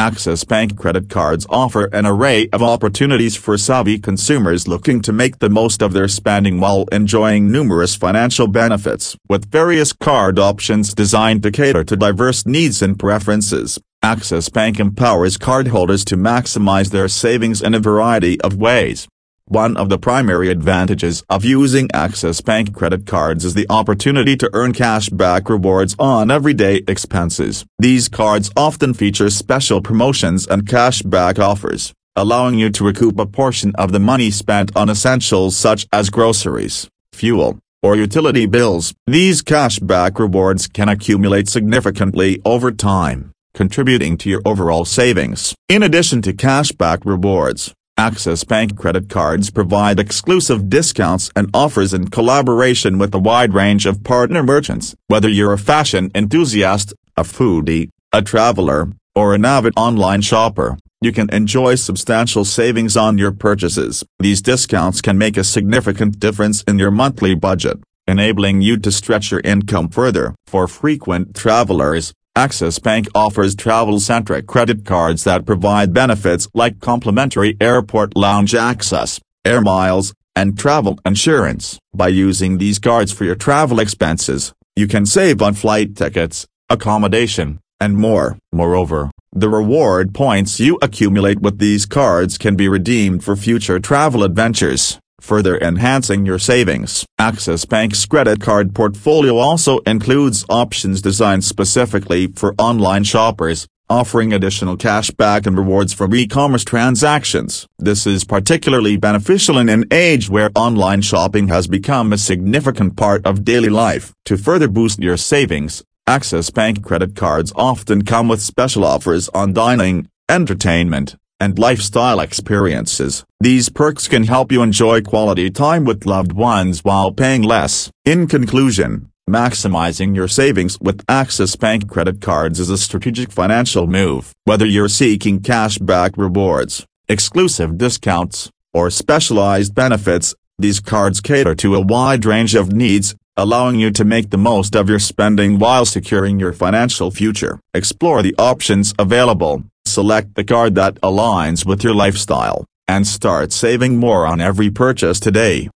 Axis Bank credit cards offer an array of opportunities for savvy consumers looking to make the most of their spending while enjoying numerous financial benefits. With various card options designed to cater to diverse needs and preferences, Axis Bank empowers cardholders to maximize their savings in a variety of ways. One of the primary advantages of using Axis Bank credit cards is the opportunity to earn cash back rewards on everyday expenses. These cards often feature special promotions and cash back offers, allowing you to recoup a portion of the money spent on essentials such as groceries, fuel, or utility bills. These cash back rewards can accumulate significantly over time, contributing to your overall savings. In addition to cash back rewards, Axis Bank credit cards provide exclusive discounts and offers in collaboration with a wide range of partner merchants. Whether you're a fashion enthusiast, a foodie, a traveler, or an avid online shopper, you can enjoy substantial savings on your purchases. These discounts can make a significant difference in your monthly budget, enabling you to stretch your income further. For frequent travelers, Axis Bank offers travel-centric credit cards that provide benefits like complimentary airport lounge access, air miles, and travel insurance. By using these cards for your travel expenses, you can save on flight tickets, accommodation, and more. Moreover, the reward points you accumulate with these cards can be redeemed for future travel adventures further enhancing your savings. Axis Bank's credit card portfolio also includes options designed specifically for online shoppers, offering additional cash back and rewards for e-commerce transactions. This is particularly beneficial in an age where online shopping has become a significant part of daily life. To further boost your savings, Axis Bank credit cards often come with special offers on dining, entertainment, and lifestyle experiences. These perks can help you enjoy quality time with loved ones while paying less. In conclusion, maximizing your savings with Axis Bank credit cards is a strategic financial move. Whether you're seeking cash back rewards, exclusive discounts, or specialized benefits, these cards cater to a wide range of needs, allowing you to make the most of your spending while securing your financial future. Explore the options available Select the card that aligns with your lifestyle, and start saving more on every purchase today.